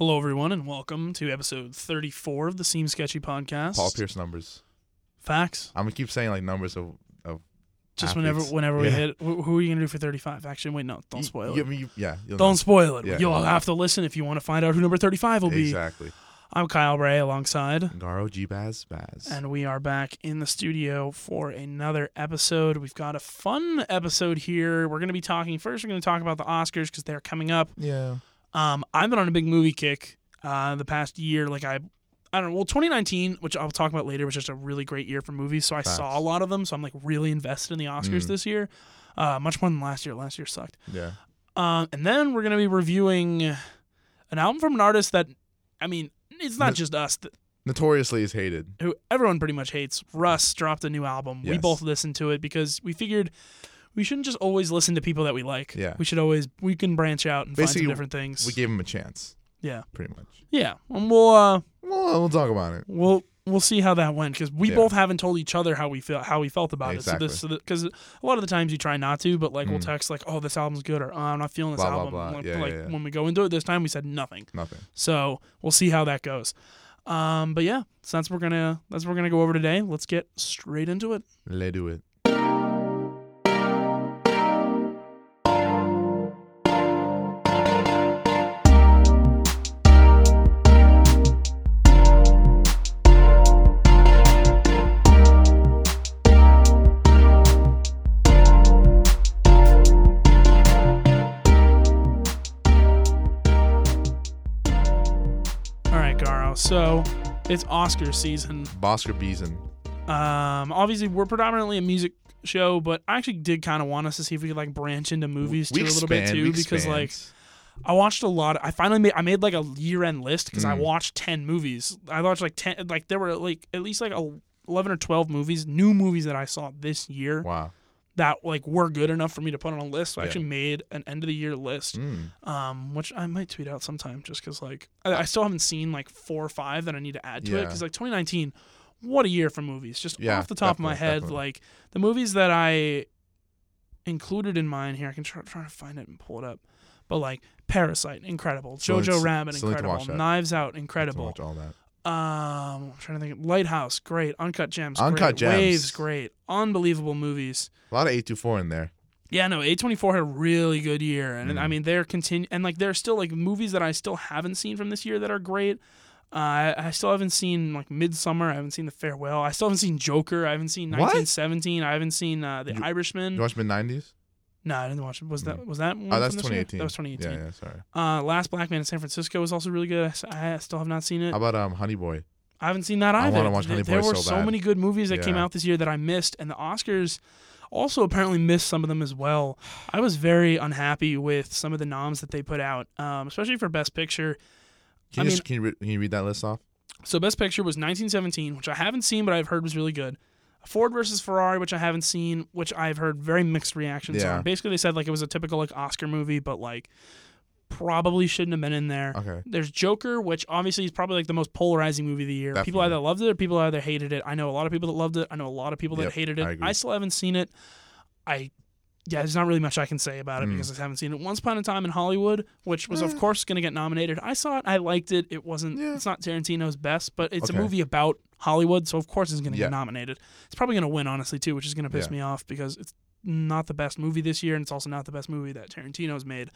Hello, everyone, and welcome to episode 34 of the Seam Sketchy podcast. Paul Pierce numbers. Facts. I'm gonna keep saying like numbers of of Just athletes. whenever whenever we Yeah. hit, wh- who are you going to do for 35? Actually, wait, no, don't spoil you- it. you- yeah, you'll Don't know. spoil it. Yeah. You'll have to listen if you want to find out who number 35 will be. exactly. I'm Kyle Bray alongside, Garo G Baz Baz. and we are back in the studio for another episode. We've got a fun episode here. We're going to be talking first, we're going to talk about the Oscars because they're coming up. yeah, Um, I've been on a big movie kick uh, the past year. Like I, I don't know. Well, 2019, which I'll talk about later, was just a really great year for movies. So I Facts. saw a lot of them. So I'm like really invested in the Oscars Mm. this year. Uh, much more than last year. Last year sucked. yeah. Um, and then we're gonna be reviewing an album from an artist that, I mean, it's not just us. That, Notoriously is hated. who everyone pretty much hates. Russ dropped a new album. We both listened to it because we figured. We shouldn't just always listen to people that we like. Yeah. We should always we can branch out and Basically, find some different things. We gave him a chance. yeah. Pretty much. Yeah. And we'll uh Well, we'll talk about it. we'll we'll see how that went because we Yeah. both haven't told each other how we feel how we felt about Exactly. it. So this because a lot of the times you try not to, but like we'll Mm. text like, oh, this album's good, or oh, I'm not feeling this Blah, blah, album. blah. Like, Yeah, like, yeah, yeah. when we go into it this time, we said nothing. Nothing. So we'll see how that goes. Um, but yeah, so that's what we're gonna that's what we're gonna go over today. Let's get straight into it. Let's do it. It's Oscar season. Oscar Beeson. Um, obviously we're predominantly a music show, but I actually did kind of want us to see if we could like branch into movies We too a little bit too, because like. I watched a lot. Of, I finally made. I made like a year-end list because I Mm. watched ten movies. I watched like ten. Like there were like at least like eleven or twelve movies, new movies that I saw this year Wow. That like were good enough for me to put on a list. So I actually made an end of the year list, Mm. um, which I might tweet out sometime just because like I, I still haven't seen like four or five that I need to add to it because like 2019, what a year for movies. Just Yeah, off the top of my head, definitely. like the movies that I included in mine here. I can try, try to find it and pull it up. But like Parasite, incredible. Jojo Rabbit, still need to watch incredible. Knives Out, incredible. all that. Um, I'm trying to think. Lighthouse, great. Uncut Gems, Uncut great. Gems. Waves, great. Unbelievable movies. A lot of eight two four in there. Yeah, no, A24 had a really good year. And Mm. I mean, they're continue and like there's still like movies that I still haven't seen from this year that are great. Uh, I, I still haven't seen like Midsommar. I haven't seen The Farewell. I still haven't seen Joker. I haven't seen What? 1917. I haven't seen uh, The You- Irishman. You watch mid nineties? No, I didn't watch it. Was that Mm. was that one? Oh, that's from this year? 2018. That was 2018. Yeah, yeah. Sorry. Uh, Last Black Man in San Francisco was also really good. I still have not seen it. How about um Honey Boy? I haven't seen that either. I either. wanna watch Honey there were so so bad. many good movies that came out this year that I missed, and the Oscars also apparently missed some of them as well. I was very unhappy with some of the noms that they put out, um, especially for Best Picture. Can I you mean- can you re- can you read that list off? So Best Picture was 1917, which I haven't seen, but I've heard was really good. Ford versus Ferrari, which I haven't seen, which I've heard very mixed reactions Yeah. on. Basically, they said like it was a typical like Oscar movie, but like probably shouldn't have been in there. Okay. There's Joker, which obviously is probably like the most polarizing movie of the year. People either loved it or people either hated it. I know a lot of people that loved it. I know a lot of people that Yep, hated it. I agree. still haven't seen it. I yeah, there's not really much I can say about it Mm. because I haven't seen it. Once Upon a Time in Hollywood, which was of Eh. course going to get nominated. I saw it. I liked it. It wasn't. Yeah. It's not Tarantino's best, but it's Okay. a movie about Hollywood, so of course it's going to Yeah. get nominated. It's probably going to win, honestly, too, which is going to piss Yeah. me off because it's not the best movie this year, and it's also not the best movie that Tarantino's made.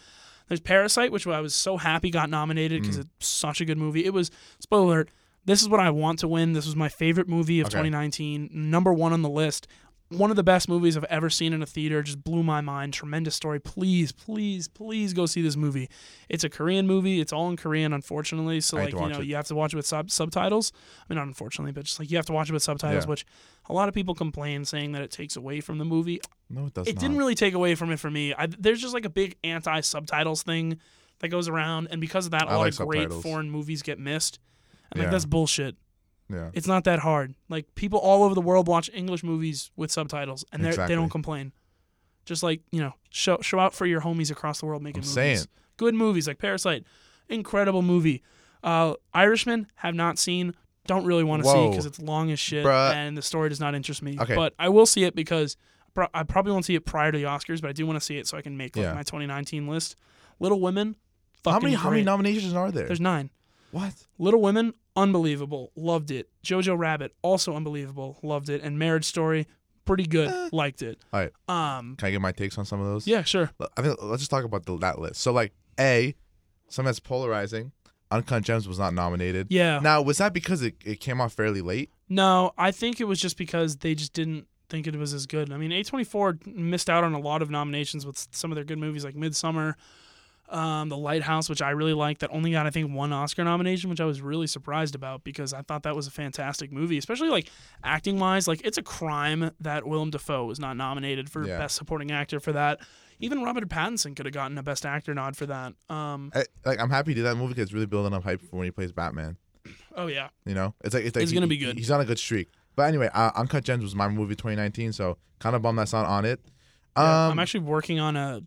There's Parasite, which I was so happy got nominated because Mm. it's such a good movie. It was spoiler alert. This is what I want to win. This was my favorite movie of Okay. 2019, number one on the list. One of the best movies I've ever seen in a theater. Just blew my mind. Tremendous story. Please, please, please go see this movie. It's a Korean movie. It's all in Korean, unfortunately. So I like you know, it. you have to watch it with sub- subtitles. I mean, not unfortunately, but just like you have to watch it with subtitles, Yeah. which a lot of people complain, saying that it takes away from the movie No, it doesn't. it not. didn't really take away from it for me. I, there's just like a big anti subtitles thing that goes around, and because of that, a I lot like of great foreign movies get missed. And like Yeah. that's bullshit. Yeah. It's not that hard. Like people all over the world watch English movies with subtitles, and they they don't complain. Just like you know, show show out for your homies across the world making I'm movies. saying. Good movies like Parasite, incredible movie. Uh, Irishman have not seen. Don't really want to see because it's long as shit, Bruh. and the story does not interest me. Okay. But I will see it because pro- I probably won't see it prior to the Oscars, but I do want to see it so I can make like Yeah. my 2019 list. Little Women, How many how many nominations are there? There's nine. what? Little Women, unbelievable, loved it. Jojo Rabbit, also unbelievable, loved it. And Marriage Story, pretty good, Eh. liked it. All right. Um, Can I get my takes on some of those? yeah, sure. I think let's just talk about the, that list. So like A, something that's polarizing. Uncut Gems was not nominated. Yeah. Now was that because it, it came out fairly late? No, I think it was just because they just didn't think it was as good. I mean, A24 missed out on a lot of nominations with some of their good movies like Midsommar, um, The Lighthouse, which I really liked, that only got, I think, one Oscar nomination, which I was really surprised about because I thought that was a fantastic movie, especially like acting wise. Like, it's a crime that Willem Dafoe was not nominated for Yeah. Best Supporting Actor for that. Even Robert Pattinson could have gotten a Best Actor nod for that. Um, I, like I'm happy he did that movie because it's really building up hype for when he plays Batman. oh, yeah. You know, it's like it's, like It's he- gonna be good. He's on a good streak. But anyway, uh, Uncut Gems was my movie 2019, so kind of bummed that's not on it. Um, Yeah, I'm actually working on a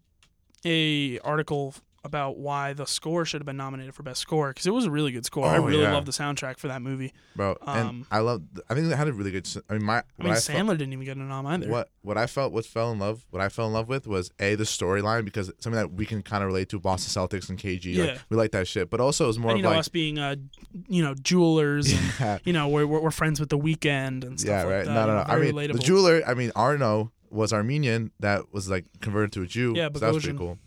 a article about why the score should have been nominated for best score because it was a really good score. I Oh, really yeah. love the soundtrack for that movie. bro, and um, I love. I think it had a really good. I mean, my I mean, I Sandler felt, didn't even get a nom either. what what I felt what fell in love what I fell in love with was a the storyline because something that we can kind of relate to Boston Celtics and KG. Yeah. Like, we like that shit, but also it was more And, of you know, like us being, uh, you know, jewelers, and yeah, you know, we're, we're, friends with the Weeknd and stuff yeah, like right. that. no, no, no. I mean, the relatable. jeweler. I mean, Arno was Armenian that was like converted to a Jew. Yeah, so that was pretty cool.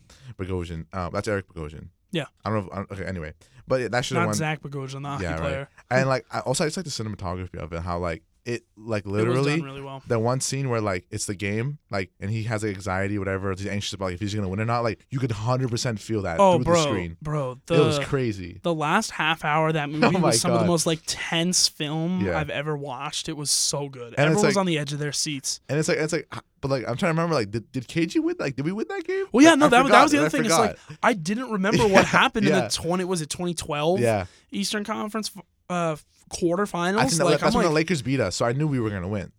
Bogosian. Um, that's Eric Bogosian. Yeah. I don't know. If, I don't, okay. Anyway, but yeah, that should have Not won. Zach Bogosian, the hockey Yeah, right. And like, I also I just like the cinematography of it. How like it like literally done really well. that one scene where like it's the game, like, and he has like anxiety, whatever. He's anxious about like, if he's gonna win or not. Like, you could hundred percent feel that Oh, through bro, the screen. bro, it was crazy. the last half hour of that movie Oh was some of the most like tense film Yeah. I've ever watched. It was so good. it's Everyone was like- on the edge of their seats. And it's like it's like, but like I'm trying to remember. Like, did, did KG win? Like, did we win that game? Well, yeah, no, that, that forgot, was the other thing. It's like. I didn't remember what happened in the twenty. Was it twenty twelve? yeah, Eastern Conference uh, quarterfinals. I think that, like that's I'm when like, the Lakers beat us, so I knew we were gonna win.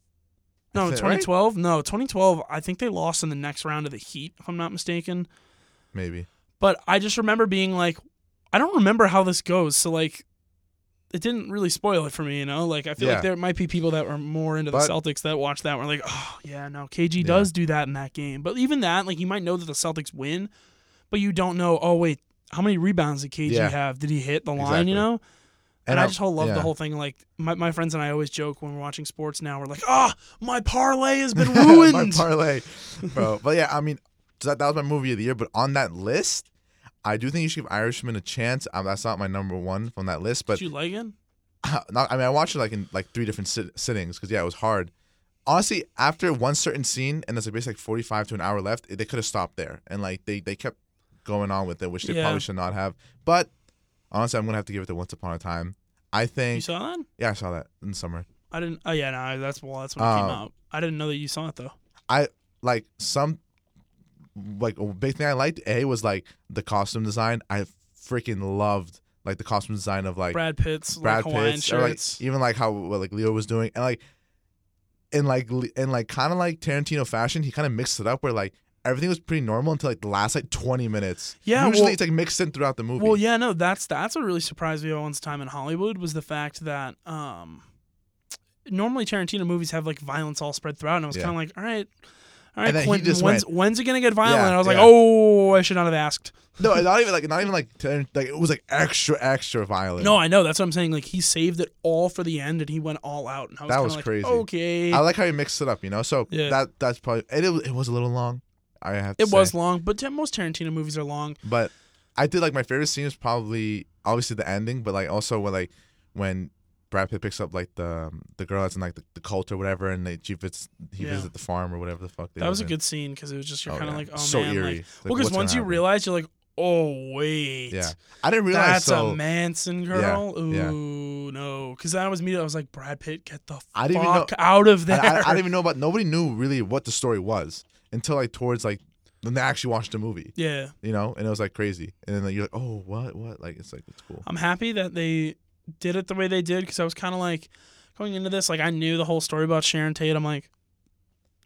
no, Is that right? 2012. No, 2012. I think they lost in the next round of the Heat, if I'm not mistaken. Maybe. But I just remember being like, I don't remember how this goes. So like, it didn't really spoil it for me. You know, like I feel Yeah. like there might be people that were more into the Celtics that watched that were like, oh yeah, no, KG Yeah. does do that in that game. But even that, like, you might know that the Celtics win, but you don't know. Oh wait, how many rebounds did KG Yeah. have? Did he hit the line? Exactly. You know. And, I I'm- just whole love yeah. the whole thing. Like my, my friends and I always joke when we're watching sports now. We're like, ah, my parlay has been ruined. my parlay, bro. But yeah, I mean, that, that was my movie of the year. But on that list, I do think you should give Irishman a chance. Um, that's not my number one from that list, but Did you like it? not, I mean, I watched it like in like three different sit- sittings because yeah, it was hard. Honestly, after one certain scene and there's like basically like 45 to an hour left, they could have stopped there and like they they kept going on with it, which they Yeah. probably should not have. But honestly, I'm gonna have to give it to Once Upon a Time. I think You saw that? yeah, I saw that in summer. I didn't. Oh yeah, no, that's well, that's when it came Um, out. I didn't know that you saw it though. I like some like a big thing I liked. A was like the costume design. I freaking loved like the costume design of like Brad Pitt's Brad like Hawaiian Pitt's, or like shirts. even like how what, like Leo was doing, and like in like le- in like kind of like Tarantino fashion, he kind of mixed it up where like everything was pretty normal until like the last like twenty minutes. Yeah, usually well- it's like mixed in throughout the movie. well, yeah, no, that's that's what really surprised me about once time in Hollywood was the fact that um, normally Tarantino movies have like violence all spread throughout, and I was Yeah. kind of like, all right. All right, And then he Quentin, when's, went- when's it gonna get violent? Yeah, and I was like, oh, I should not have asked. no, not even like not even like like it was like extra extra violent. No, I know. That's what I'm saying. Like he saved it all for the end, and he went all out. And I was That was like, crazy. Okay, I like how he mixed it up. You know, so Yeah. that that's probably it, it was a little long. I have to it say. was long, but most Tarantino movies are long. But I did like my favorite scene is probably obviously the ending, but like also when like when Brad Pitt picks up like the um, the girl that's in like the, the cult or whatever, and they she visits he Yeah. visits the farm or whatever the fuck. They do. That was a in. good scene because it was just you're Oh, kind of yeah. like, oh so man, eerie. like, like, well, because once you happen? realize, you're like, oh wait, yeah, I didn't realize that's so. a Manson girl. yeah. Ooh, no, because that was me. I was like, Brad Pitt, get the I didn't even fuck out of there. I, I didn't even know about. Nobody knew really what the story was until like towards like when they actually watched the movie. yeah, You know, and it was like crazy. And then like, you're like, oh, what, what? Like it's like it's cool. I'm happy that they did it the way they did because I was kind of like going into this, like I knew the whole story about Sharon Tate. I'm like.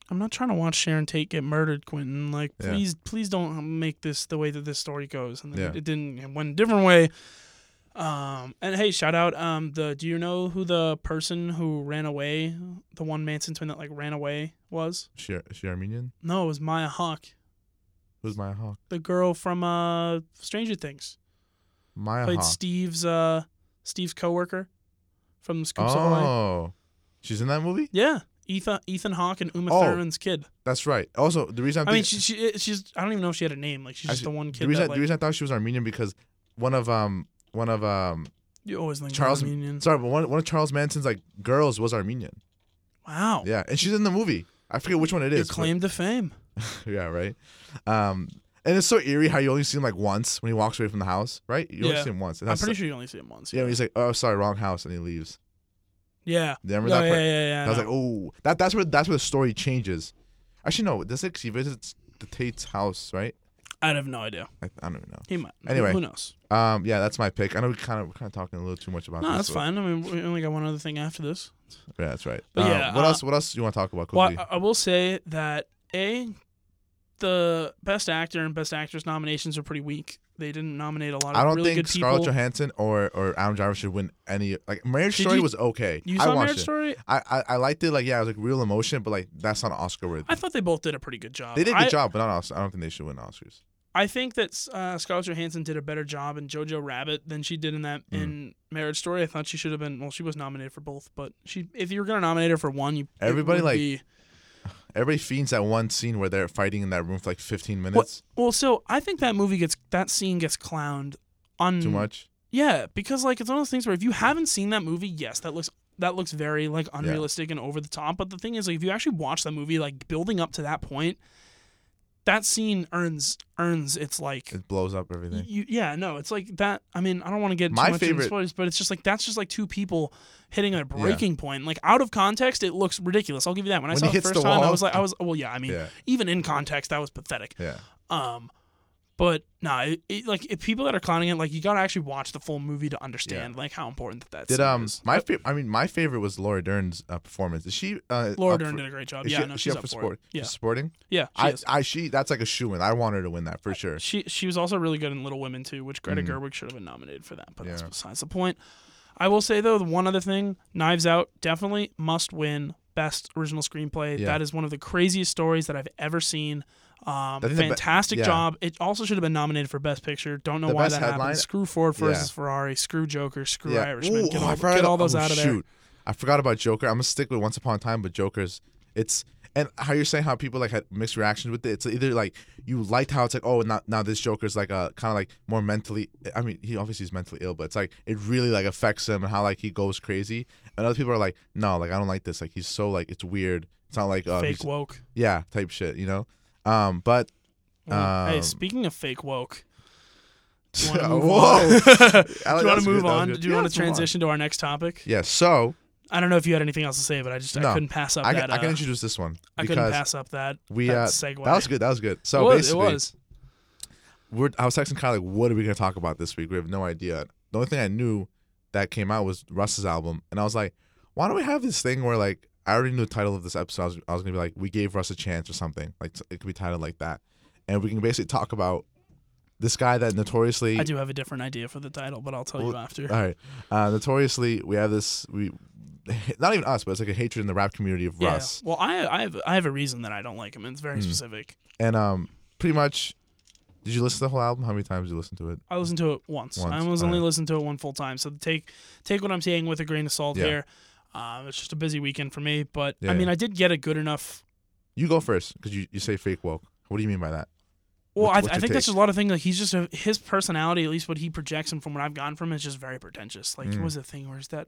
I'm not trying to watch Sharon Tate get murdered, Quentin. Like, Yeah. please, please don't make this the way that this story goes. And Yeah. it, it didn't. It went a different way. Um, and hey, shout out. Um, the do you know who the person who ran away, the one Manson twin that like ran away was? She, she Armenian? No, it was Maya Hawke, Who's Maya Hawke? the girl from uh Stranger Things. Maya Played Hawke. Steve's uh Steve's coworker from Scoops. Oh, she's in that movie. Yeah, Ethan Ethan Hawke and Uma Oh. Thurman's kid. That's right. Also, the reason I'm I mean, she, she she's I don't even know if she had a name. Like she's just the one the kid reason that the like reason I thought she was Armenian because one of um one of um you always think Charles- Armenian. sorry but one one of Charles Manson's like girls was Armenian. Wow, Yeah, and she's in the movie. I forget which one it your is. but- claim to fame. yeah, right. Um, and it's so eerie how you only see him like once when he walks away from the house, right? You only Yeah. see him once. And I'm that's pretty sure you only see him once. Yeah, he's like, oh, sorry, wrong house, and he leaves. Yeah. Remember No, that yeah, part? yeah, yeah. I was no. like, oh, that that's where that's where the story changes. Actually, no, does it? 'cause he visits the Tate's house, right? I have no idea. I, I don't even know. He might. Anyway. who knows? Um, yeah, that's my pick. I know we kind of we're kind of talking a little too much about No, this. that's fine. I mean, we only got one other thing after this. Yeah, that's right. But Um, yeah, what uh, else? What else do you want to talk about, Well, quickly? I, I will say that a the best actor and best actress nominations are pretty weak. They didn't nominate a lot of people. I don't really think good people. Scarlett Johansson or or Adam Driver should win any. Like Marriage Did Story you- was okay. you I saw watched Marriage it. Story? I, I I liked it. Like yeah, it was like real emotion, but like that's not Oscar worthy. I thought they both did a pretty good job. They did a good I, job, but not Oscar. I don't think they should win Oscars. I think that uh, Scarlett Johansson did a better job in Jojo Rabbit than she did in that Mm. in Marriage Story. I thought she should have been. Well, she was nominated for both, but she if you were gonna nominate her for one, you it Everybody, would like, be- Everybody fiends that one scene where they're fighting in that room for like 15 minutes. well, so I think that movie gets that scene gets clowned on Too much. Yeah, because like it's one of those things where if you haven't seen that movie, yes, that looks that looks very like unrealistic and over the top. But the thing is, like, if you actually watch that movie, like building up to that point, that scene earns earns its like. It blows up everything. You, yeah, no, it's like that. I mean, I don't want to get too My much favorite- into spoilers, but it's just like that's just like two people hitting a breaking point. Like out of context, it looks ridiculous. I'll give you that. When I saw it the first the time, I was like, I was well, yeah. I mean, Yeah. even in context, that was pathetic. Yeah. Um, but nah, it, it, like if people that are clowning it, like you gotta actually watch the full movie to understand like how important that that Did um is. my fa- I mean my favorite was Laura Dern's uh, performance. Is she uh Laura Dern for- did a great job. Yeah, she, no, is she's up for sport? Yeah, Sporting? yeah, she I is. I she that's like a shoe in. I want her to win that for sure. She she was also really good in Little Women too, which Greta Mhm. Gerwig should have been nominated for that. But that's besides the point. I will say though, the one other thing, Knives Out definitely must win Best Original Screenplay. Yeah. That is one of the craziest stories that I've ever seen. Um, the be- fantastic yeah. job. It also should have been nominated for Best Picture. Don't know The why that headline- happened. Screw Ford Yeah. versus Ferrari. Screw Joker. Screw yeah. Irishman. Ooh, get oh, all, get all those oh, out of there. shoot. I forgot about Joker. I'm gonna stick with Once Upon a Time, but Joker's it's and how you're saying how people like had mixed reactions with it. It's either like you liked how it's like oh now now this Joker's like a kind of like more mentally. I mean he obviously is mentally ill, but it's like it really like affects him and how like he goes crazy. And other people are like no like I don't like this. Like he's so like it's weird. It's not like uh, Fake woke. yeah type shit. You know. Um, but Well, hey, Um, speaking of fake woke, do you want to move Whoa. on? Do you want to move good, on? Do you yeah, want to transition to our next topic? Yeah. So I don't know if you had anything else to say, but I just I couldn't pass up I that. I can uh, introduce this one I couldn't pass up that. we that uh segue. that was good. That was good. So it was. It basically, was. we're I was texting Kyle like, what are we gonna talk about this week? We have no idea. The only thing I knew that came out was Russ's album, and I was like, why don't we have this thing where like I already knew the title of this episode. I was, I was gonna be like, we gave Russ a chance or something. Like it could be titled like that, and we can basically talk about this guy that notoriously. I do have a different idea for the title, but I'll tell you after. All right, uh, notoriously we have this we. Not even us, but it's like a hatred in the rap community of yeah. Russ, Well, I I have I have a reason that I don't like him. and It's very Hmm. specific. and um, pretty much. Did you listen to the whole album? How many times did you listen to it? I listened to it once. Once, I was only alright. listened to it one full time. So take take what I'm saying with a grain of salt Yeah. here. Um, it's just a busy weekend for me, but Yeah, I mean. I did get a good enough You go first because you, you say fake woke. What do you mean by that? Well, What's- I, what's I think that's just a lot of things. Like he's just a, his personality, at least what he projects, and from what I've gotten from him, is just very pretentious. Like it Mm. was a thing where is that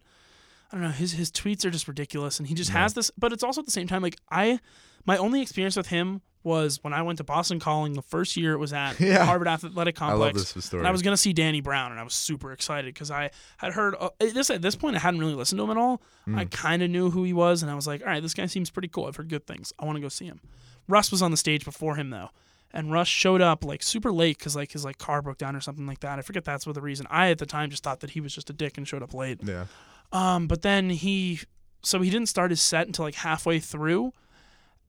I don't know. His his tweets are just ridiculous, and he just Yeah. has this. But it's also at the same time like I, my only experience with him was when I went to Boston Calling the first year it was at Yeah. Harvard Athletic Complex. I love this story. And I was gonna see Danny Brown, and I was super excited because I had heard uh, this at this point. I hadn't really listened to him at all. I Mm. kind of knew who he was, and I was like, all right, this guy seems pretty cool. I've heard good things. I want to go see him. Russ was on the stage before him though, and Russ showed up like super late because like his like car broke down or something like that. I forget that's what the reason. I at the time just thought that he was just a dick and showed up late. yeah. Um, but then he, so he didn't start his set until like halfway through,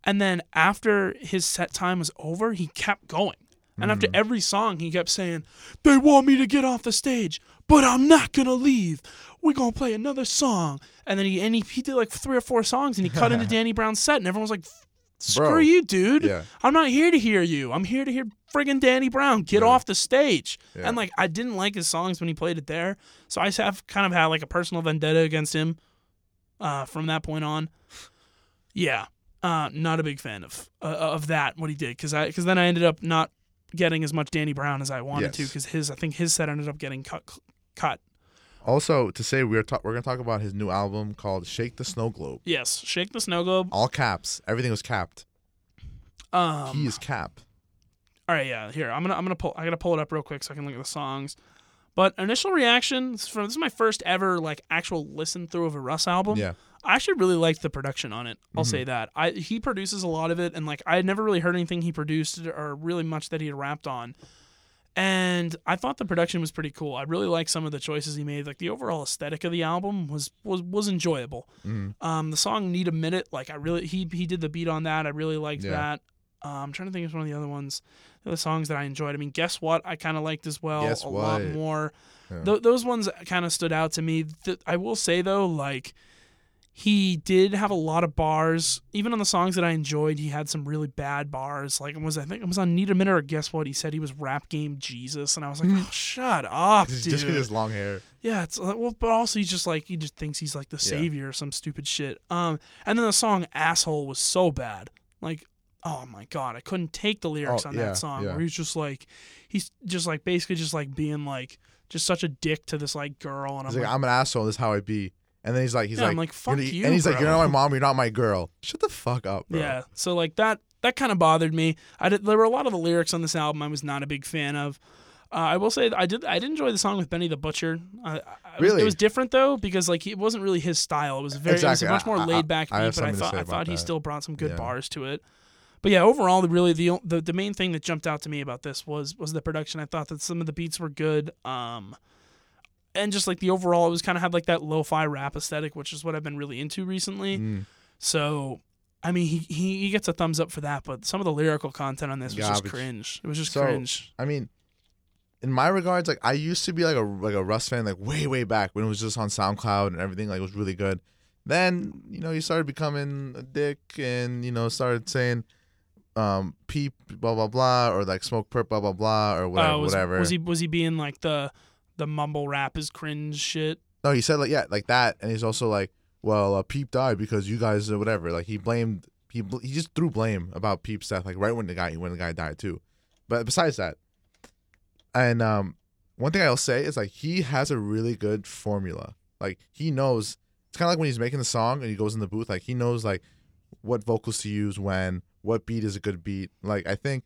and then after his set time was over, he kept going. And after every song, he kept saying, "They want me to get off the stage, but I'm not gonna leave. We're gonna play another song." And then he and he, he did like three or four songs, and he cut into Danny Brown's set, and everyone was like, "Screw Bro. you, dude! Yeah. I'm not here to hear you. I'm here to hear friggin' Danny Brown, get Yeah. off the stage. Yeah. And like I didn't like his songs when he played it there, so I have kind of had like a personal vendetta against him uh, from that point on. Yeah, uh, not a big fan of uh, of that what he did because I because then I ended up not getting as much Danny Brown as I wanted to because his I think his set ended up getting cut cut. Also, to say we're ta- we're gonna talk about his new album called "Shake the Snow Globe." Yes, shake the snow globe. All caps. Everything was capped. Um, he is cap. All right, yeah. Here, I'm gonna I'm gonna pull. I gotta pull it up real quick so I can look at the songs. But initial reactions from this is my first ever like actual listen through of a Russ album. Yeah. I actually really liked the production on it. I'll Mhm. say that. I he produces a lot of it, and like I had never really heard anything he produced or really much that he had rapped on. And I thought the production was pretty cool. I really liked some of the choices he made. Like the overall aesthetic of the album was was was enjoyable. Mhm. Um, the song "Need a Minute," like I really he he did the beat on that. I really liked Yeah. that. Um, I'm trying to think of one of the other ones, the other songs that I enjoyed. I mean, guess what? I kind of liked as well Guess a lot more. Yeah. Th- those ones kind of stood out to me. Th- I will say though, like he did have a lot of bars. Even on the songs that I enjoyed, he had some really bad bars. Like it was I think it was on Need a Minute or Guess What? He said he was rap game Jesus, and I was like, oh, shut up, dude. just his long hair. Yeah, it's like, well, but also he's just like he just thinks he's like the Yeah. savior or some stupid shit. Um, and then the song "Asshole" was so bad. Like, oh my god, I couldn't take the lyrics Oh, on yeah, that song. yeah. Where he's just like, he's just like basically just like being like just such a dick to this like girl, and He's I'm like, like, I'm an asshole. This is how I be. And then he's like, he's Yeah, like, I'm like, fuck you're- And he's like, you're not my mom. You're not my girl. Shut the fuck up, bro. yeah. So like that that kind of bothered me. I did. There were a lot of the lyrics on this album I was not a big fan of. Uh, I will say I did. I did enjoy the song with Benny the Butcher. I, I, it was- Really? it was different though because like it wasn't really his style. It was very. Exactly. It was much more I- laid back beat, but I thought I thought he still brought some good Yeah. bars to it. But yeah, overall, the really the, the the main thing that jumped out to me about this was was the production. I thought that some of the beats were good. Um, and just like the overall, it was kind of had like that lo-fi rap aesthetic, which is what I've been really into recently. Mm. So, I mean, he, he he gets a thumbs up for that, but some of the lyrical content on this was just cringe. It was just So- cringe. I mean, in my regards, like I used to be like a like a Russ fan, like way way back when it was just on SoundCloud and everything. Like it was really good. Then you know he started becoming a dick and you know started saying, um, peep blah blah blah or like smoke perp blah blah blah or whatever Uh, was, whatever. was he was he being like the the mumble rap is cringe shit? No, he said like yeah, like that, and he's also like, well, uh, Peep died because you guys or whatever. Like he blamed he bl- he just threw blame about Peep's death, like right when the guy when the guy died too. But besides that, and um, one thing I'll say is like he has a really good formula. Like he knows it's kind of like when he's making the song and he goes in the booth, like he knows like what vocals to use when, what beat is a good beat. Like I think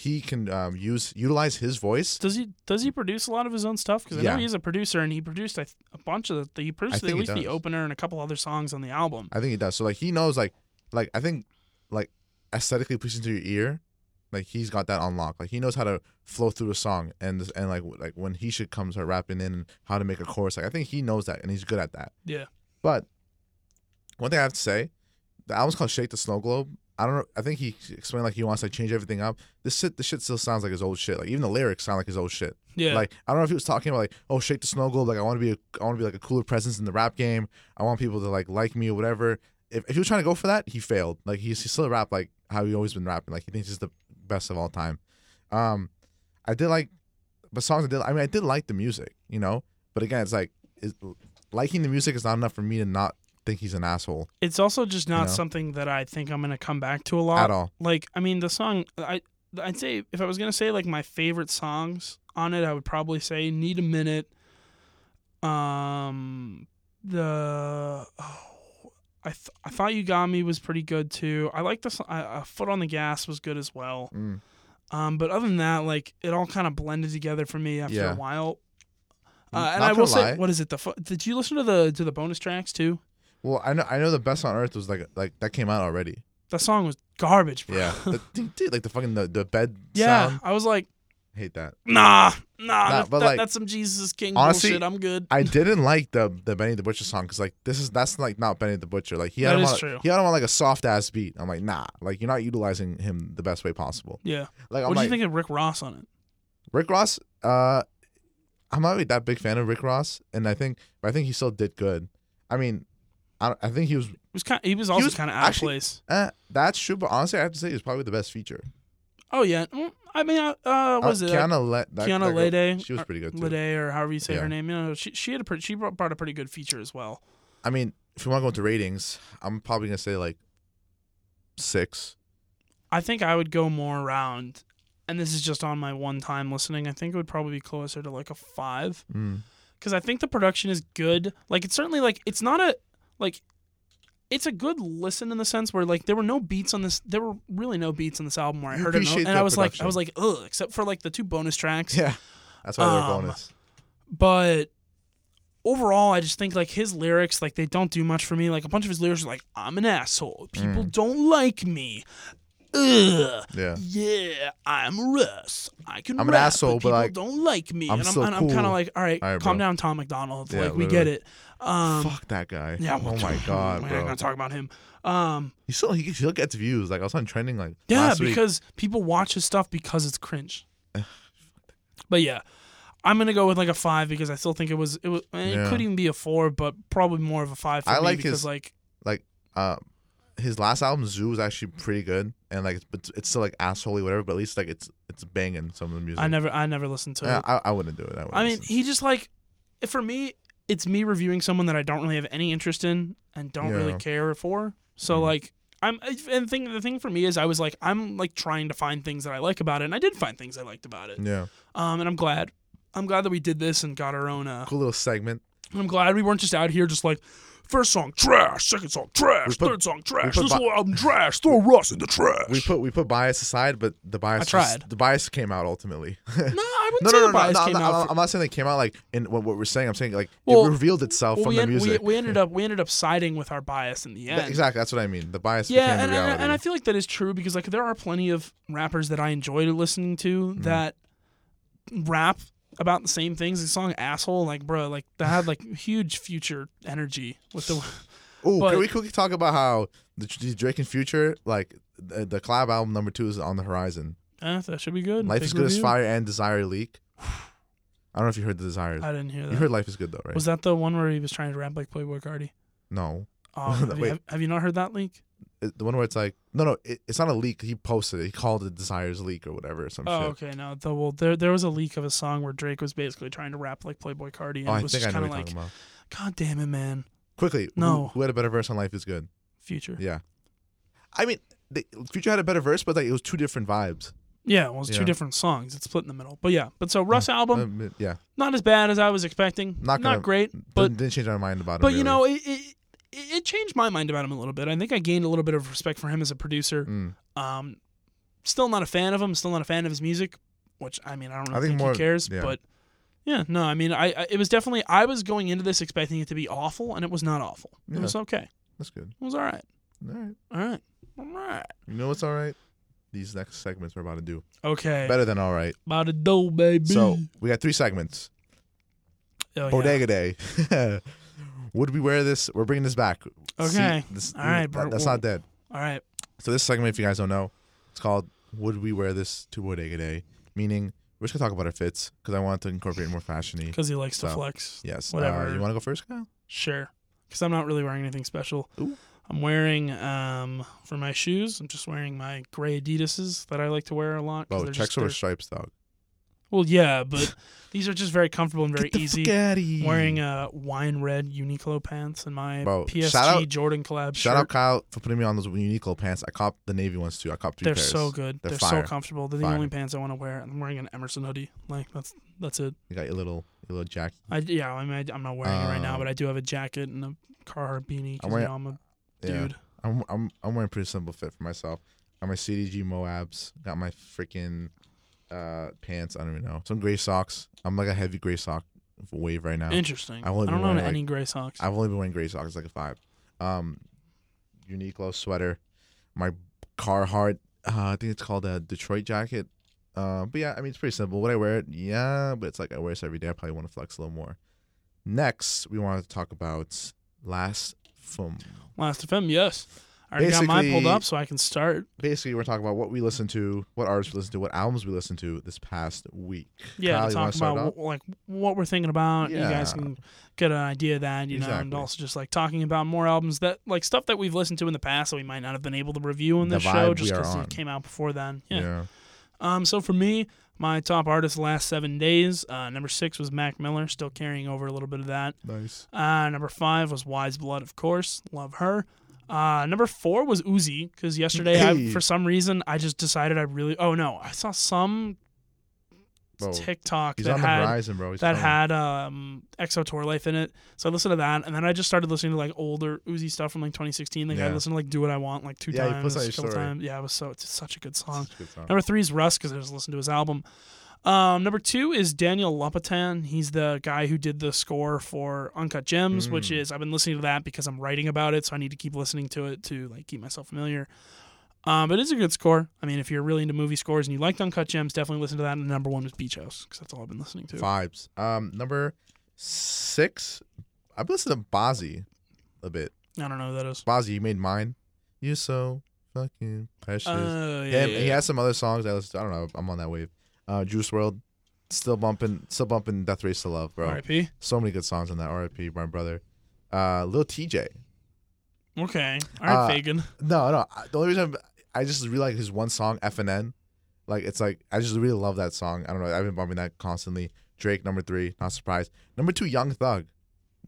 he can um, use utilize his voice. Does he does he produce a lot of his own stuff? Because I Yeah. know he's a producer and he produced I th- a bunch of the he produced at least the opener and a couple other songs on the album. I think he does. So like he knows like like I think like aesthetically pleasing to your ear, like he's got that unlocked. Like he knows how to flow through a song and and like like when he should come start rapping in and how to make a chorus. Like I think he knows that and he's good at that. Yeah. But one thing I have to say, the album's called Shake the Snow Globe. I don't know. I think he explained like he wants to like, change everything up. This shit, this shit still sounds like his old shit. Like even the lyrics sound like his old shit. Yeah. Like I don't know if he was talking about like, oh, shake the snow globe. Like I want to be, a, I want to be like a cooler presence in the rap game. I want people to like like me or whatever. If, if he was trying to go for that, he failed. Like he's, he still rap like how he always been rapping. Like he thinks he's the best of all time. Um, I did like, but songs I did. I mean, I did like the music, you know. But again, it's like, is, liking the music is not enough for me to not think he's an asshole it's also just not know? something that I think I'm gonna come back to a lot. at all. like I mean the song I I'd say if I was gonna say like my favorite songs on it, I would probably say "Need a Minute." Um, the oh, I th- I thought "You Got Me" was pretty good too. I like I, uh, "Foot on the Gas" was good as well. Mm. Um, but other than that, like it all kind of blended together for me after Yeah. a while. Uh, Not and I will say, what is it? The fo- did you listen to the to the bonus tracks too? Well, I know, I know the best on earth was like, like that came out already. That song was garbage, bro. Yeah, the, ding, ding, like the fucking the, the bed yeah. sound. I was like, Hate that. Nah, nah, that, but that- like- that's some Jesus King Honestly, bullshit. I'm good. I didn't like the the Benny the Butcher song because like this is that's like not Benny the Butcher. Like he had That him on, true. he had him on like a soft ass beat. I'm like nah, like you're not utilizing him the best way possible. Yeah. Like I'm what do like you think of Rick Ross on it? Rick Ross. Uh, I'm not really that big fan of Rick Ross, and I think I think he still did good. I mean, I I think he was. He was kind. He was also was kind of out of place. Eh, that's true, but honestly, I have to say was probably the best feature. Oh yeah, Mm, I mean, uh, uh was Uh, it? Kiana Le- that, Kiana that girl, Lede, She was pretty good too. Lede, or however you say Yeah. her name. You know, she she had a pretty, she brought a pretty good feature as well. I mean, if you want to go into ratings, I'm probably gonna say like six. I think I would go more around, and this is just on my one time listening. I think it would probably be closer to like a five Mm. because I think the production is good. Like it's certainly like it's not a like it's a good listen in the sense where like there were no beats on this. There were really no beats on this album where I You heard it, and, and I was like, I was like, ugh, except for like the two bonus tracks. Yeah, that's why they're Um, bonus. but overall i just think like his lyrics like they don't do much for me like a bunch of his lyrics are like i'm an asshole people Mm. don't like me Ugh. Yeah, yeah i'm russ i can I'm an rap, asshole, but, people like, don't like me I'm and i'm, and I'm kind of like all right, All right, calm bro. down tom mcdonald Yeah, like we get it um fuck that guy. yeah oh my god, we're not gonna talk about him um He still he still gets views. Like I was on trending like Yeah, last week. because people watch his stuff because it's cringe. but yeah, I'm gonna go with like a five because I still think it was it was it Yeah. could even be a four, but probably more of a five for I like because his- like uh, his last album Zoo was actually pretty good, and like it's, it's still like assholey whatever, but at least like it's it's banging some of the music. I never I never listened to Yeah, it. I, I wouldn't do it. I, I mean, listen. he just like for me, it's me reviewing someone that I don't really have any interest in and don't really care for. So Mhm. like. I'm and the thing the thing for me is I was like I'm like trying to find things that I like about it and I did find things I liked about it. yeah, Um and I'm glad I'm glad that we did this and got our own uh cool little segment. I'm glad we weren't just out here just like first song trash, second song trash, put- third song trash, this bi- whole album trash. Throw Russ in the trash. We put we put bias aside, but the bias I just- tried. the bias came out ultimately. no, I wouldn't no, say no, no, the no, bias no, came no, out. I'm, for- I'm not saying they came out like in what, what we're saying. I'm saying like Well- it revealed itself well, from we, the en- music. we, we ended up we ended up siding with our bias in the Th- end. exactly, that's what I mean. The bias Yeah, became and, the and, reality. and I feel like that is true because like there are plenty of rappers that I enjoy listening to Mm-hmm. that rap about the same things. The song "Asshole," like bro, like that had like huge future energy with the. Ooh, but- can we quickly talk about how the, the Drake and Future like the, the collab album number two is on the horizon. Eh, that should be good. Life Big is good as fire and Desire leak. I don't know if you heard the Desires. I didn't hear that. You heard Life is good though, right? Was that the one where he was trying to rap like Playboi Carti? no, Oh, have, you, Wait. have, have you not heard that leak? It- the one where it's like no, no, it, it's not a leak. He posted it. He called it Desires leak or whatever or some Oh, shit. okay. No, the, well, there there was a leak of a song where Drake was basically trying to rap like Playboi Carti, and Oh, it I was think just kind of like. God damn it, man. Quickly, who- No. who, had a better verse on Life is good? Future. Yeah, I mean, the, Future had a better verse, but like it was two different vibes. Yeah, well, it's two Yeah. different songs. It's split in the middle. But yeah, but so Russ album, Um, yeah, not as bad as I was expecting. Not Not, gonna- great, but didn't change my mind about it. but you know, it, it it changed my mind about him a little bit. I think I gained a little bit of respect for him as a producer. Mm. Um, still not a fan of him. Still not a fan of his music, which I mean I don't I really think think, more- he cares. yeah. But yeah, no, I mean I, I it was definitely I was going into this expecting it to be awful, and it was not awful. It was okay. that's good. It was all right. All right, All right. All right. you know what's all right? These next segments we're about to do Okay. better than all right. About to do, baby. So we got three segments. Oh, yeah. Bodega Day. Would we wear this? We're bringing this back. Okay. this, All right, that- bro. that's not dead. All right. So this segment, if you guys don't know, it's called "Would We Wear This to Bodega Day?" Meaning we're just gonna talk about our fits because I want to incorporate more fashiony. Because he likes to flex. Yes. Whatever. Uh, you want to go first, Kyle? Sure. Because I'm not really wearing anything special. Ooh. I'm wearing um for my shoes. I'm just wearing my gray Adidas's that I like to wear a lot. Oh, checks or stripes, dog. Well, yeah, but these are just very comfortable and very easy. fuck. Wearing uh wine red Uniqlo pants and my Bro, PSG shout out- Jordan collab Shout shirt. out Kyle for putting me on those Uniqlo pants. I copped the navy ones too. I copped three They're pairs. so good. They're They're, so comfortable. They're the Fire. only pants I want to wear. I'm wearing an Emerson hoodie. Like that's that's it. You got your little your little jacket. I yeah. I mean I, am not wearing it right now, Um, but I do have a jacket and a Carhartt beanie I'm wearing- you know, I'm a Yeah. dude. I'm I'm I'm wearing a pretty simple fit for myself. Got my CDG Moabs. Got my freaking uh pants. I don't even know. Some gray socks. I'm like a heavy gray sock wave right now. Interesting. I've only been don't own any gray socks. I've only been wearing gray socks. It's like a five. Um, Uniqlo sweater. My Carhartt. Uh, I think it's called a Detroit jacket. Uh, but yeah, I mean it's pretty simple. Would I wear it? Yeah, but it's like I wear this every day. I probably want to flex a little more. Next, we wanted to talk about last film. Last FM, yes. I already got mine pulled up, so I can start. basically we're talking about what we listened to, what artists we listened to, what albums we listened to this past week. Yeah, Kyle, talk about like what we're thinking about. Yeah. You guys can get an idea of that, you know, and also just like talking about more albums that like stuff that we've listened to in the past that we might not have been able to review in The this vibe show just because it came out before then. Yeah. Um, so for me, my top artist last seven days. Uh, number six was Mac Miller, still carrying over a little bit of that. Nice. Uh, number five was Weyes Blood, of course, love her. Uh, number four was Uzi because yesterday, Hey. I, for some reason, I just decided I really. Oh no, I saw some Bro, TikTok that had horizon, that coming. had um XO Tour Llif3 in it. So I listened to that, and then I just started listening to like older Uzi stuff from like 2016. Like I listened to like Do What I Want like two Yeah, times, posted on your a couple times. Yeah, it was so it's such a good song. Such a good song. Number three is Russ because I just listened to his album. Um, number two is Daniel Lopatin. He's the guy who did the score for Uncut Gems, which Mm. is I've been listening to that because I'm writing about it, so I need to keep listening to it to like keep myself familiar. Um, but it's a good score. I mean, if you're really into movie scores and you liked Uncut Gems, definitely listen to that. And number one was Beach House because that's all I've been listening to. Vibes. Um, number six. I've listened to Bazzi a bit. I don't know who that is. Bazzi, you made mine. You're so fucking precious. Oh, yeah, Him- yeah, He has some other songs I listen to. I don't know. I'm on that wave. Uh, Juice WRLD, still bumping, still bumping. Death Race to Love, bro. R.I.P. So many good songs on that. R.I.P. My brother. Uh, Lil Tjay. Okay. All right, Uh, Fagan. No, no. I- The only reason I'm- I just really like his one song FNN. Like it's like I just really love that song. I don't know. I've been bumping that constantly. Drake number three, not surprised. Number two, Young Thug.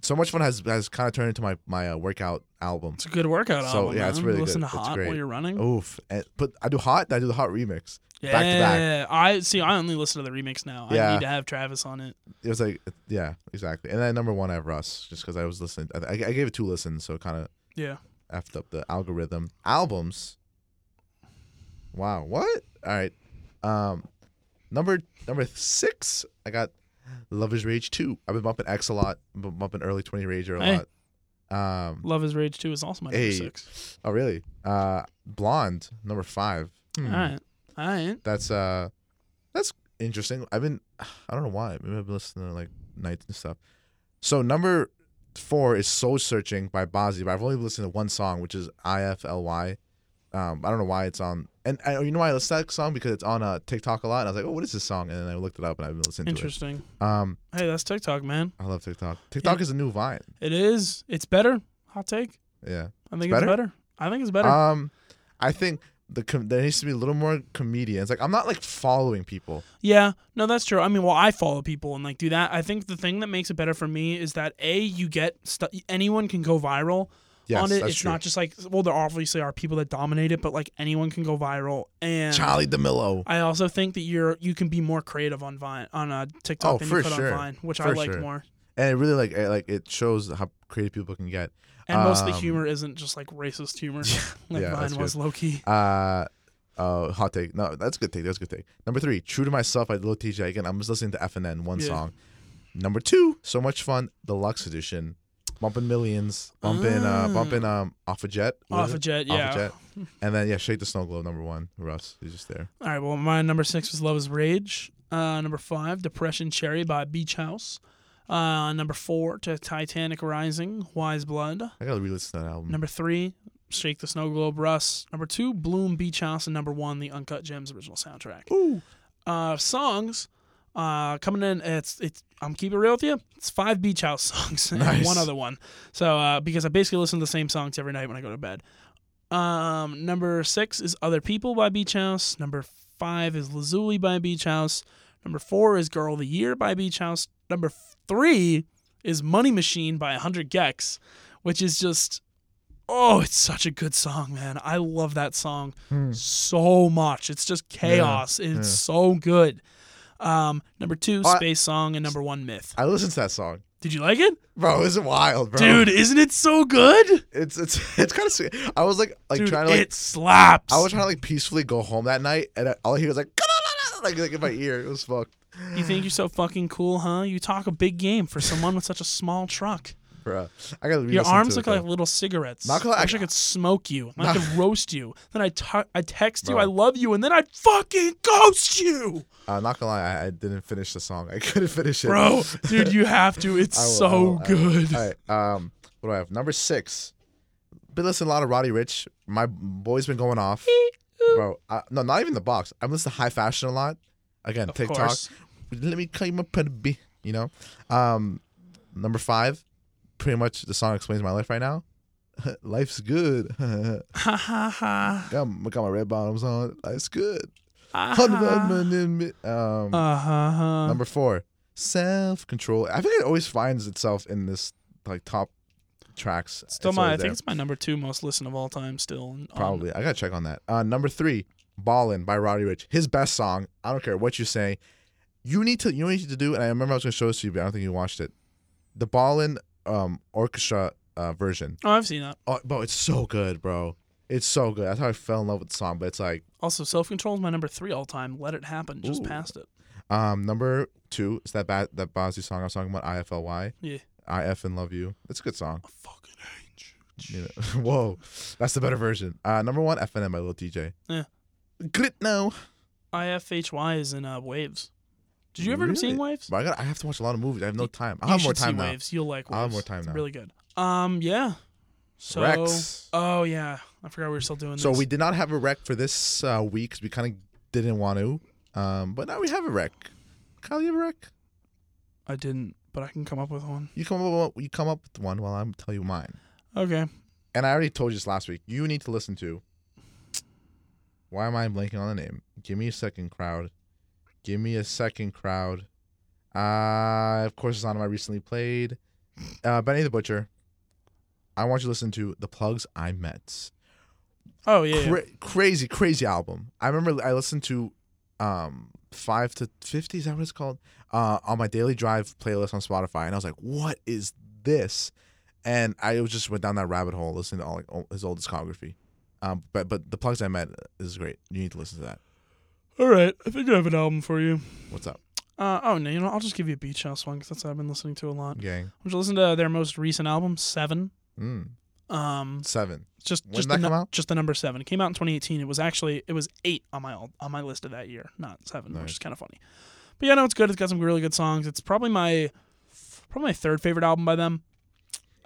So much fun has has kind of turned into my my uh, workout album. It's a good workout So, album. yeah, it's really Listen good. to It's Hot while you're running. Oof. And, but I do hot. I do the hot remix. yeah, back to back. I see. I only listen to the remix now. Yeah. I need to have Travis on it. It was like yeah, exactly. And then number one, I have Russ, just because I was listening. I, I I gave it two listens, so kind of Yeah. effed up the algorithm. Albums. Wow. What? All right. Um, number number six. I got Luv Is Rage two. I've been bumping X a lot. Been bumping early Twenty Rager a Hey. lot. Um. Luv Is Rage 2 is also my number Hey. six. Oh really? Uh, Blonde number five. Hmm. All right. All right. That's uh, that's interesting. I've been. I don't know why. Maybe I've been listening to like nights and stuff. So number four is Soul Searching by Bazzi, but I've only listened to one song, which is IFLY. Um, I don't know why it's on. And I, you know why I listened to that song because it's on uh, TikTok a lot. And I was like, oh, what is this song? And then I looked it up and I've been listening to it. Interesting. Um, Hey, that's TikTok, man. I love TikTok. TikTok is a new Vine. It is. It's better. Hot take. Yeah. I think It's it's better? better. I think it's better. Um, I think the com- there needs to be a little more comedians. Like I'm not like following people. yeah. No, that's true. I mean, well, I follow people and like do that. I think the thing that makes it better for me is that a you get stu- anyone can go viral. Yes, on it. It's true. not just like well, there obviously are people that dominate it, but like anyone can go viral. And Charli D'Amelio. I also think that you're you can be more creative on Vine on uh, TikTok Oh, than you could sure. on Vine, which I For like sure. more. and it really like it, like it shows how creative people can get. And most of the Um, humor isn't just like racist humor, like yeah, that's Vine was low key. Uh, uh, hot take. No, that's a good take. That's a good take. Number three, True to Myself by Lil Tjay. Again, I'm just listening to FNN, one Yeah. song. Number two, So Much Fun, Deluxe Edition. Bumping millions, bumping, uh, Ah. bumping, um, off a jet. What is Off a it? jet, Off yeah. a jet. And then yeah, Shake the Snow Globe, number one. Russ, he's just there. All right, well, my number six was Luv Is Rage. Uh, number five, Depression Cherry by Beach House. Uh, number four, to Titanic Rising, Weyes Blood. I gotta re-listen to that album. Number three, Shake the Snow Globe, Russ. Number two, Bloom Beach House. And number one, the Uncut Gems original soundtrack. Ooh. Uh, songs uh, coming in, it's, it's, I'm keeping it real with you. It's five Beach House songs and Nice. one other one. So, uh, because I basically listen to the same songs every night when I go to bed. Um, number six is Other People by Beach House. Number five is Lazuli by Beach House. Number four is Girl of the Year by Beach House. Number three is Money Machine by 100 gecs, which is just, oh, it's such a good song, man. I love that song Hmm. so much. It's just chaos. It's yeah. so good. Um, number two, Oh, I- Space Song, and number one, Myth. I listened to that song, Did you like it, bro. It's wild, bro. dude? Isn't it so good, it's it's it's kind of sweet. I was like like dude? trying to like it slaps. I was trying to like peacefully go home that night, and I, all I hear was like like like in my ear. It was fucked, You think you're so fucking cool, huh? You talk a big game for someone with such a small truck. Bro. I gotta. Your arms look like little cigarettes. Not gonna- I wish I could smoke you. I could roast you. Then I t- I text you, I love you, and then I'd fucking ghost you, Uh, not gonna lie, I, I didn't finish the song. I couldn't finish it, bro. Dude, you have to. It's will, so will, good. All right. Um, what do I have? Number six. Been listening a lot of Roddy Ricch. My boy's been going off, bro. I, no, not even the box. I'm listening to high fashion a lot. Again, Of TikTok. course. Let me my pretty bee. You know. Um, number five. Pretty much the song explains my life right now. Life's good. Ha ha ha. got, got my red bottoms on. Life's good. um, Uh huh. number four, self control. I think it always finds itself in this like top tracks. Still It's my, I think there. it's my number two most listened of all time. Still, Um, Probably. I gotta check on that. Uh, number three, Ballin' by Roddy Rich. His best song. I don't care what you say. You need to you need to do, and I remember I was gonna show this to you, but I don't think you watched it. The Ballin' um orchestra uh, version. oh, I've seen that. Oh, bro, it's so good, bro. It's so good. That's how I fell in love with the song. But it's like Also, self control is my number three all time. Let it happen. Just Ooh. past it. um number two is that bad that Bazzi song I was talking about, IFLY. Yeah. I F and love you. It's a good song. A fucking angel. You know, whoa, that's the better version. Uh, number one, FNM by Lil Tjay. Yeah. Grit now. IFHY is in uh, Waves. Did you ever end up seeing Waves? But I got I have to watch a lot of movies. I have no time. You have more time now. Waves. You'll like Waves. I'll have more time It's now. Really good. Um, yeah. So, Rex. oh yeah, I forgot we were still doing this. So this. we did not have a rec for this uh, week because we kind of didn't want to. Um, but now we have a rec. Kyle, you have a rec? I didn't, but I can come up with one. You come up. You come up with one while I'm tell you mine. Okay. And I already told you this last week. You need to listen to. Why am I blanking on the name? Give me a second, crowd. Give me a second, crowd. Uh, of course, it's on my recently played. Uh, Benny the Butcher. I want you to listen to the plugs I met. Oh yeah. yeah. Crazy, crazy album. I remember I listened to um five to fifty. Is that what it's called? Uh, on my daily drive playlist on Spotify, and I was like, "What is this?" And I was just went down that rabbit hole listening to all like, all his old discography. Um, but but the plugs I met is great. You need to listen to that. All right. I think I have an album for you. What's up, Uh, oh no, you know I'll just give you a Beach House one because that's what I've been listening to a lot. gang? Would you listen to their most recent album, Seven? Mm, Um, seven. just When just the that come nu- out? just the number seven. It came out in 2018. It was actually it was eight on my on my list of that year, not seven, Nice. which is kind of funny. But yeah, no, it's good. It's got some really good songs. It's probably my probably my third favorite album by them.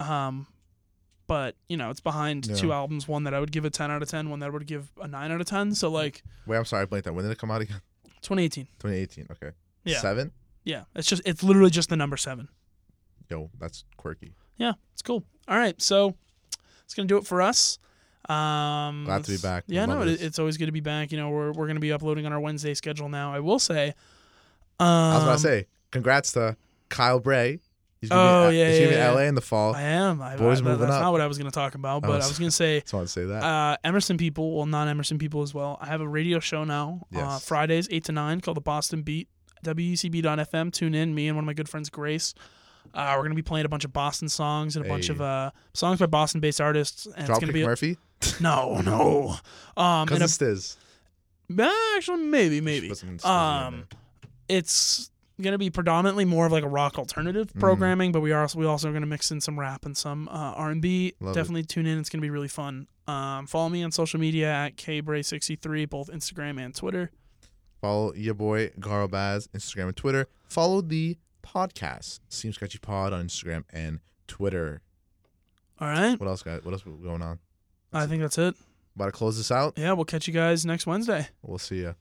Um, but you know, it's behind Yeah. two albums. One that I would give a 10 out of 10. One that I would give a nine out of 10. So like Wait, I'm sorry, I blanked that. When did it come out again? 2018. 2018. Okay. Yeah. Seven. Yeah, it's just it's literally just the number seven. Yo, that's quirky. Yeah, it's cool. All right, so it's gonna do it for us. Um, Glad to be back. Yeah, no, it, it's always good to be back. You know, we're we're gonna be uploading on our Wednesday schedule now. I will say. Um, I was about to say, congrats to Kyle Bray. He's gonna Oh, be, yeah, he's gonna be yeah, in LA in the fall. I am. I, Boys I, moving That's up. not what I was gonna talk about, Oh, but I was gonna say. Just want to say that. Uh, Emerson people, well, non Emerson people as well. I have a radio show now, uh, Fridays eight to nine, called the Boston Beat. WECB.FM. Tune in. Me and one of my good friends, Grace. Uh, we're gonna be playing a bunch of Boston songs and a bunch of uh, songs by Boston-based artists, and it's gonna Dropkick be a- Murphy. no, no. Um, Because and a, it's Stiz. uh, actually, maybe, maybe. put some Stiz in Um, there. It's gonna be predominantly more of like a rock alternative Mm. programming, but we are also, we also are gonna mix in some rap and some uh, R and B. Love it. Definitely tune in. It's gonna be really fun. Um, follow me on social media at kbray63, both Instagram and Twitter. Follow your boy Garo Baz, Instagram and Twitter. Follow the podcast, Seems Sketchy Pod on Instagram and Twitter. All right, What else, guys? What else going on? I think that's it. About to close this out. Yeah, we'll catch you guys next Wednesday. We'll see ya.